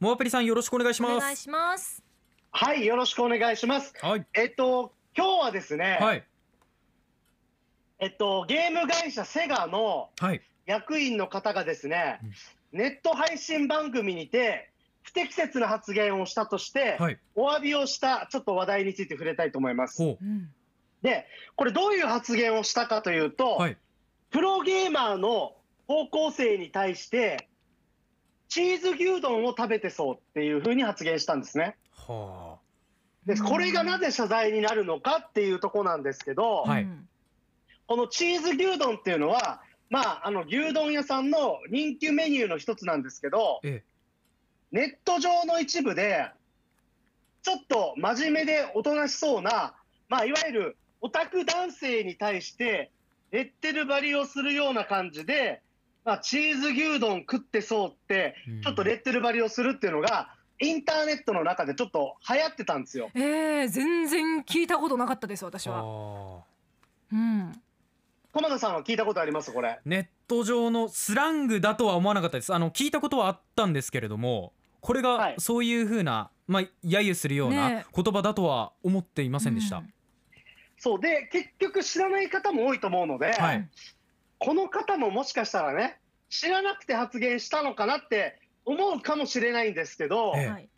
モアペリさんよろしくお願いしまお願いすします。はい、よろしくお願いします。はいえっと、今日はですね、はいえっと、ゲーム会社セガのはい役員の方がですね、ネット配信番組にて、不適切な発言をしたとして、はいお詫びをしたちょっと話題について触れたいと思います。ほうん。で、これどういう発言をしたかというと、うはいプロゲーマーの高校生に対して、チーズ牛丼を食べてそうっていうふうに発言したんですね。はで、これがなぜ謝罪になるのかっていうところなんですけど、このチーズ牛丼っていうのは、まあ、あの牛丼屋さんの人気メニューの一つなんですけど、えネット上の一部で、ちょっと真面目でおとなしそうな、まあ、いわゆるオタク男性に対して、レッテル張りをするような感じで、まあ、チーズ牛丼食ってそうって、うん。ちょっとレッテル張りをするっていうのが、インターネットの中でちょっと流行ってたんですよ。えー、全然聞いたことなかったです私は。はうん。駒田さんは聞いたことありますこれ？ネット上のスラングだとは思わなかったです。あの聞いたことはあったんですけれどもこれがはい。そういうふうな、まあ揶揄するようなね言葉だとは思っていませんでした、うん。そう。で、結局知らない方も多いと思うので、はい。この方ももしかしたらね、知らなくて発言したのかなって思うかもしれないんですけど、ええ。はい。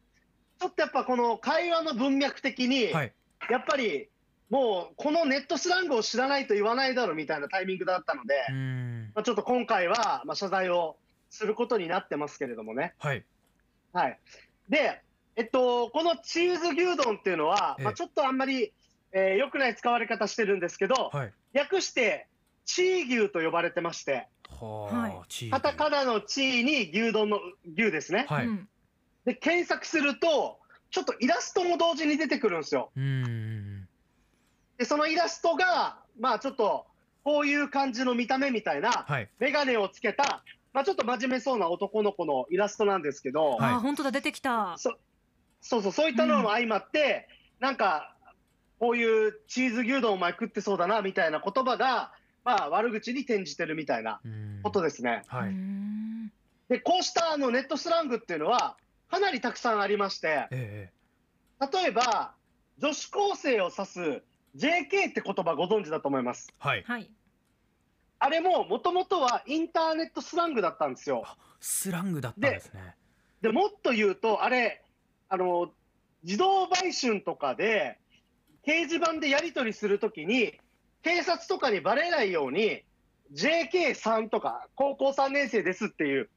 ちょっとやっぱこの会話の文脈的に、はい。やっぱりもうこのネットスラングを知らないと言わないだろうみたいなタイミングだったので、まあ、ちょっと今回はまあ謝罪をすることになってますけれどもね。はい。はい、で、えっと、このチーズ牛丼っていうのは、ええ。まあ、ちょっとあんまり、えー良くない使われ方してるんですけど、はい。略してチー牛と呼ばれてまして、ははい。カタカナのチーに牛丼の牛ですね。はい、うん。で、検索すると、ちょっとイラストも同時に出てくるんですよ。うーんで、そのイラストが、まあちょっと、こういう感じの見た目みたいな、はい。メガネをつけた、まあちょっと真面目そうな男の子のイラストなんですけど、はい。あー本当だ出てきた。そそうそう、そういったのも相まって、なんか、こういうチーズ牛丼お前食ってそうだな、みたいな言葉が、まあ悪口に転じてるみたいな。うーんことですね。はいで、こうしたあのネットスラングっていうのは、かなりたくさんありまして、え例えば、女子高生を指す JK って言葉ご存知だと思います。えはいはい。あれももともとはインターネットスラングだったんですよ。スラングだったんですねでもっと言うと、あれ、あの、自動売春とかで、掲示板でやり取りするときに、警察とかにバレないように、JK3 とか、高校3年生ですっていう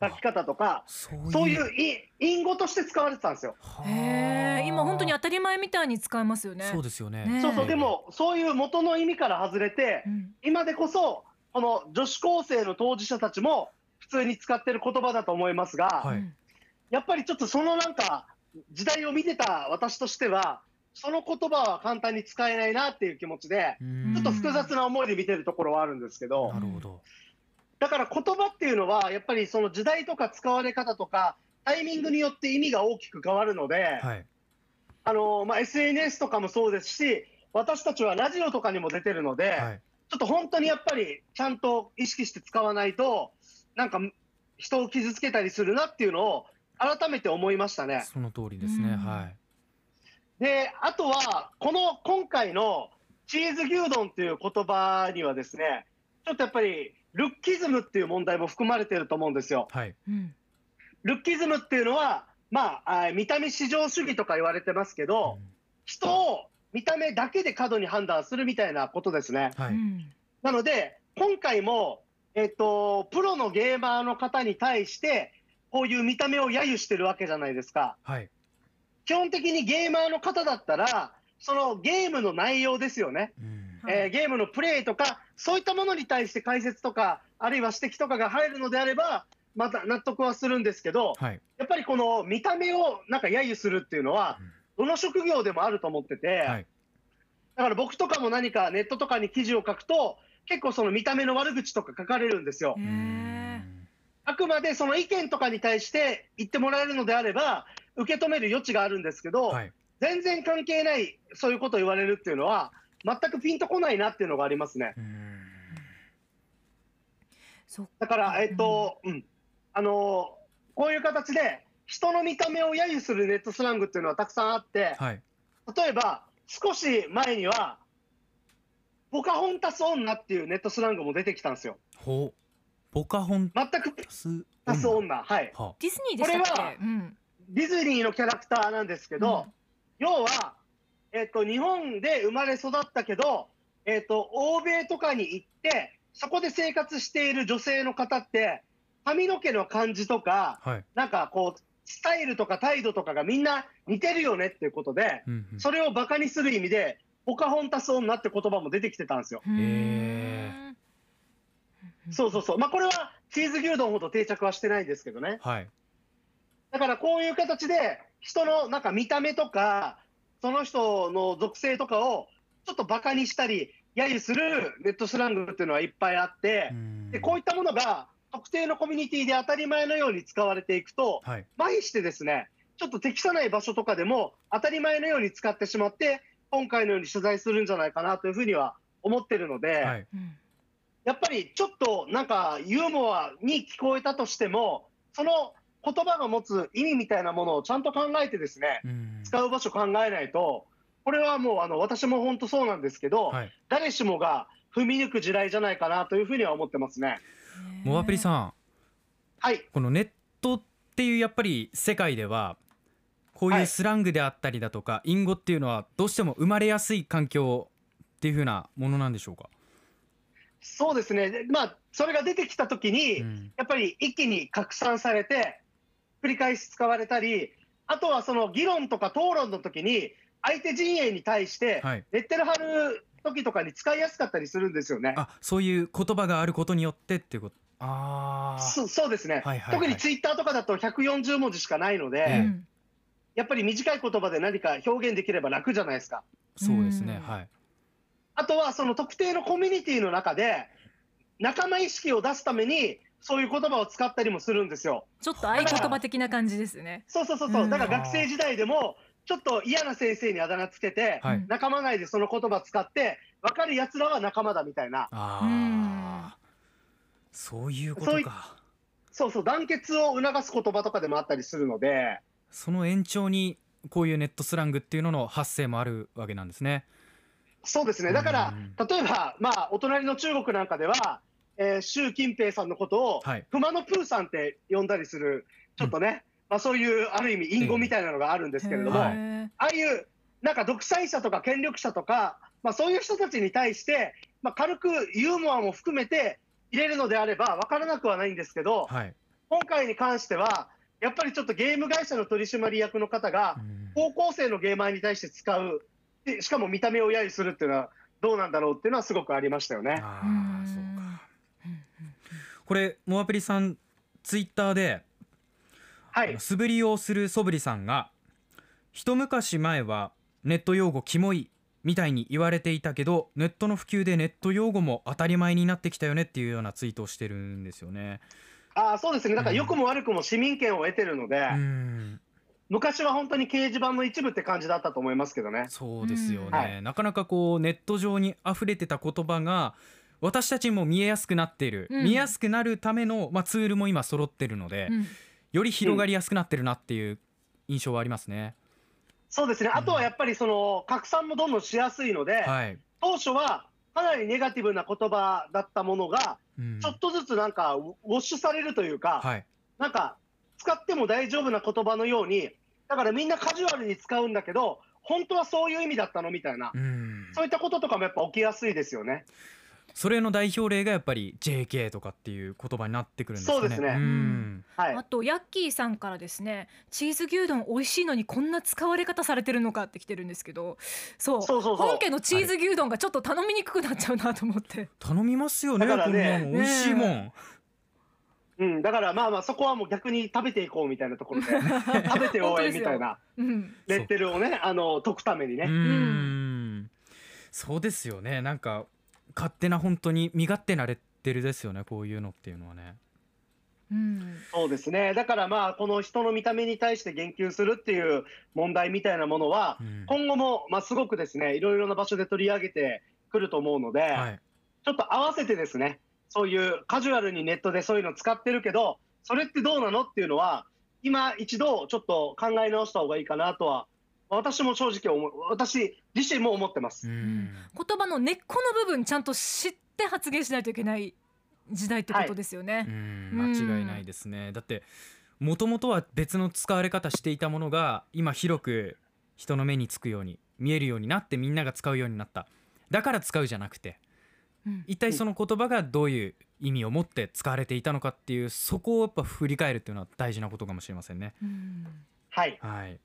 書き方とか、そういう。そういうい隠語として使われてたんですよ。はあ。へえ今本当に当たり前みたいに使えますよね。そうですよね。ねそうそう、ええでも、そういう元の意味から外れてう、ん。今でこそ、この女子高生の当事者たちも普通に使ってる言葉だと思いますが、はい。うんやっぱりちょっとそのなんか、時代を見てた私としては、その言葉は簡単に使えないなっていう気持ちで、ちょっと複雑な思いで見てるところはあるんですけどな、るほど。だから言葉っていうのは、やっぱりその時代とか使われ方とか、タイミングによって意味が大きく変わるので、はい。あのまあ、SNS とかもそうですし、私たちはラジオとかにも出てるので、はい。ちょっと本当にやっぱりちゃんと意識して使わないと、なんか人を傷つけたりするなっていうのを改めて思いましたね。その通りですね。うん。はいで、あとは、この今回のチーズ牛丼っていう言葉にはですね、ちょっとやっぱりルッキズムっていう問題も含まれてると思うんですよ。はいうんルッキズムっていうのは、まあ、あ見た目至上主義とか言われてますけど、人を見た目だけで過度に判断するみたいなことですね。はいうんなので、今回も、えっと、プロのゲーマーの方に対して、こういう見た目を揶揄してるわけじゃないですか。はい基本的にゲーマーの方だったら、そのゲームの内容ですよね。えーゲームのプレイとか、そういったものに対して解説とか、あるいは指摘とかが入るのであれば、また納得はするんですけど、はい。やっぱりこの見た目をなんか揶揄するっていうのは、どの職業でもあると思ってて、はい。だから僕とかも何かネットとかに記事を書くと、結構その見た目の悪口とか書かれるんですよ。あくまでその意見とかに対して言ってもらえるのであれば、受け止める余地があるんですけど、はい。全然関係ない、そういうことを言われるっていうのは、全くピンとこないなっていうのがありますね。だから、えっと、うん、あのこういう形で、人の見た目を揶揄するネットスラングっていうのはたくさんあって、はい。例えば少し前には、ポカホンタス女っていうネットスラングも出てきたんですよ。ほ。うポカホン全くタス女、はい。はディズニーでしたっこれはけうんディズニーのキャラクターなんですけど、うん要は、えっと日本で生まれ育ったけど、えっと欧米とかに行ってそこで生活している女性の方って髪の毛の感じとかはいなんかこうスタイルとか態度とかがみんな似てるよねっていうことでうんうんそれをバカにする意味でポカホンタス女って言葉も出てきてたんですよ。そうそうそう。まあこれはチーズ牛丼ほど定着はしてないですけどね。はいだからこういう形で人のなんか見た目とかその人の属性とかをちょっとバカにしたり揶揄するネットスラングっていうのはいっぱいあってでこういったものが特定のコミュニティで当たり前のように使われていくとはい。麻痺してですねちょっと適さない場所とかでも当たり前のように使ってしまって今回のように取材するんじゃないかなというふうには思ってるので、はい。うんやっぱりちょっとなんかユーモアに聞こえたとしてもその言葉が持つ意味みたいなものをちゃんと考えてですねうん。使う場所考えないとこれはもうあの私も本当そうなんですけど、はい。誰しもが踏み抜く時代じゃないかなというふうには思ってますね。モアプリさん。はい。このネットっていうやっぱり世界ではこういうはいスラングであったりだとか、隠語っていうのはどうしても生まれやすい環境っていう風なものなんでしょうか、そうですね、でまあ、それが出てきたときに、うん。やっぱり一気に拡散されて、繰り返し使われたり、あとはその議論とか討論の時に、相手陣営に対して、はい。レッテル貼る時とかに使いやすかったりするんですよね。あそういう言葉があることによってっていうこと？ああそそうですね、はいはいはい。特にツイッターとかだと140文字しかないので、ええうん。やっぱり短い言葉で何か表現できれば楽じゃないですか。そうですね。うん。はい。あとはその特定のコミュニティの中で、仲間意識を出すために、そういう言葉を使ったりもするんですよ。ちょっと合言葉的な感じですね。そうそうそうそう、うん。だから学生時代でも、ちょっと嫌な先生にあだ名つけて、はい。仲間内でその言葉使って、分かるやつらは仲間だみたいな、あそういうことか。そうそう、団結を促す言葉とかでもあったりするので、その延長にこういうネットスラングっていうのの発生もあるわけなんですね。そうですね、だからうん、例えば、まあ、お隣の中国なんかでは、えー習近平さんのことを、はい。熊野プーさんって呼んだりする、ちょっとね、まあ、そういうある意味、隠語みたいなのがあるんですけれども、ああいうなんか独裁者とか権力者とか、まあ、そういう人たちに対して、まあ、軽くユーモアも含めて入れるのであれば分からなくはないんですけど、はい。今回に関しては、やっぱりちょっとゲーム会社の取締役の方がう、ん。高校生のゲーマーに対して使う、でしかも見た目を揶揄するっていうのは、どうなんだろうっていうのはすごくありましたよね。あこれモアプリさんツイッターではい、素振りをするそぶりさんが一昔前はネット用語キモいみたいに言われていたけどネットの普及でネット用語も当たり前になってきたよねっていうようなツイートをしてるんですよね。あーそうですね、だから良くも悪くも市民権を得てるので、うん。昔は本当に掲示板の一部って感じだったと思いますけどね。そうですよね、なかなかこうネット上に溢れてた言葉が私たちにも見えやすくなっている、うん。見やすくなるための、まあ、ツールも今揃ってるので、うん。より広がりやすくなってるなっていう印象はありますね。そうですね、あとはやっぱりその拡散もどんどんしやすいので、はい、当初はかなりネガティブな言葉だったものが、うん。ちょっとずつなんかウォッシュされるというか、はい。なんか使っても大丈夫な言葉のように、だからみんなカジュアルに使うんだけど、本当はそういう意味だったのみたいな、うん。そういったこととかもやっぱ起きやすいですよね。それの代表例がやっぱり JK とかっていう言葉になってくるんですかね。そうですね。ん。はい。あ、とヤッキーさんからですねチーズ牛丼美味しいのにこんな使われ方されてるのかって来てるんですけどそうそうそうそう。本家のチーズ牛丼がちょっと頼みにくくなっちゃうなと思って、頼みますよねだからね。こんなの美味しいもん。うん、だからまあまあ、そこはもう逆に食べていこうみたいなところで、食べて応援みたいな。うん、レッテルをね、あの解くためにうね。ん。そうですよね。なんか勝手な本当に身勝手なレッテルですよねこういうのっていうのはね。うんそうですね。だからまあ、この人の見た目に対して言及するっていう問題みたいなものは、うん今後もまあすごくですね、いろいろな場所で取り上げてくると思うので、はいちょっと合わせてですね、そういうカジュアルにネットでそういうの使ってるけど、それってどうなのっていうのは、今一度ちょっと考え直した方がいいかなとは、私も正直思う、私自身も思ってます。うん。言葉の根っこの部分ちゃんと知って発言しないといけない時代ってことですよね。うん。間違いないですね。だってもともとは別の使われ方していたものが今広く人の目につくように見えるようになってみんなが使うようになった。だから使うじゃなくて。うん。一体その言葉がどういう意味を持って使われていたのかっていうそこをやっぱ振り返るっていうのは大事なことかもしれませんね。うん。はい。はい、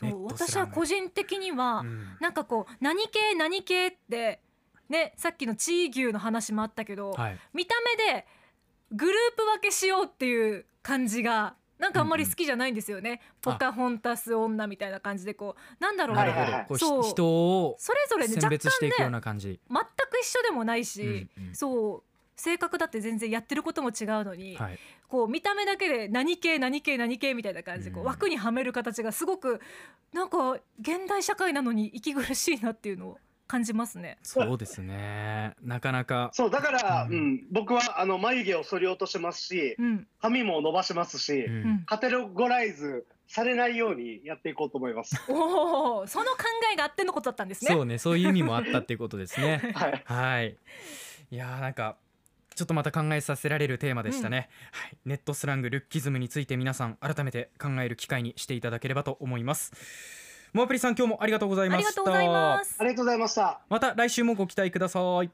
そう私は個人的には、うん。なんかこう何系何系ってねさっきのチー牛の話もあったけど、はい。見た目でグループ分けしようっていう感じがなんかあんまり好きじじゃないんですよね、ポカホンタス女みたいな感じでこうなんだろうな。な、るほど。こうひそう。人をそれぞれね選若別していくよう干ねな感じ、全く一緒でもないし、うんうん。そう性格だって全然やってることも違うのに、はい、こう見た目だけで何系何系何系みたいな感じでこううん枠にはめる形がすごくなんか現代社会なのに息苦しいなっていうのを感じますね。そう。ですね。なかなか。そう、だから、ううんん、僕はあの眉毛を剃り落としますし、うん、髪も伸ばしますし、うん。うん。カテゴライズされないようにやっていこうと思います。おお、その考えがあってのことだったんですね。そうねそういう意味もあったっていうことですね。はい。はい。いやーなんかちょっとまた考えさせられるテーマでしたね、はい、ネットスラングルッキズムについて皆さん改めて考える機会にしていただければと思います。モアプリさん今日もありがとうございあました。りがとうございますあ。りがとうございました。また来週もご期待ください。はい。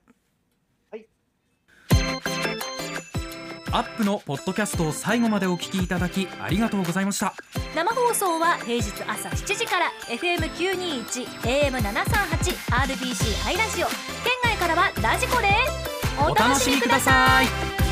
アップのポッドキャストを最後までお聞きいただきありがとうございました。生放送は平日朝7時から FM921 AM738 RBC ハイラジオ。県外からはラジコです。お楽しみください。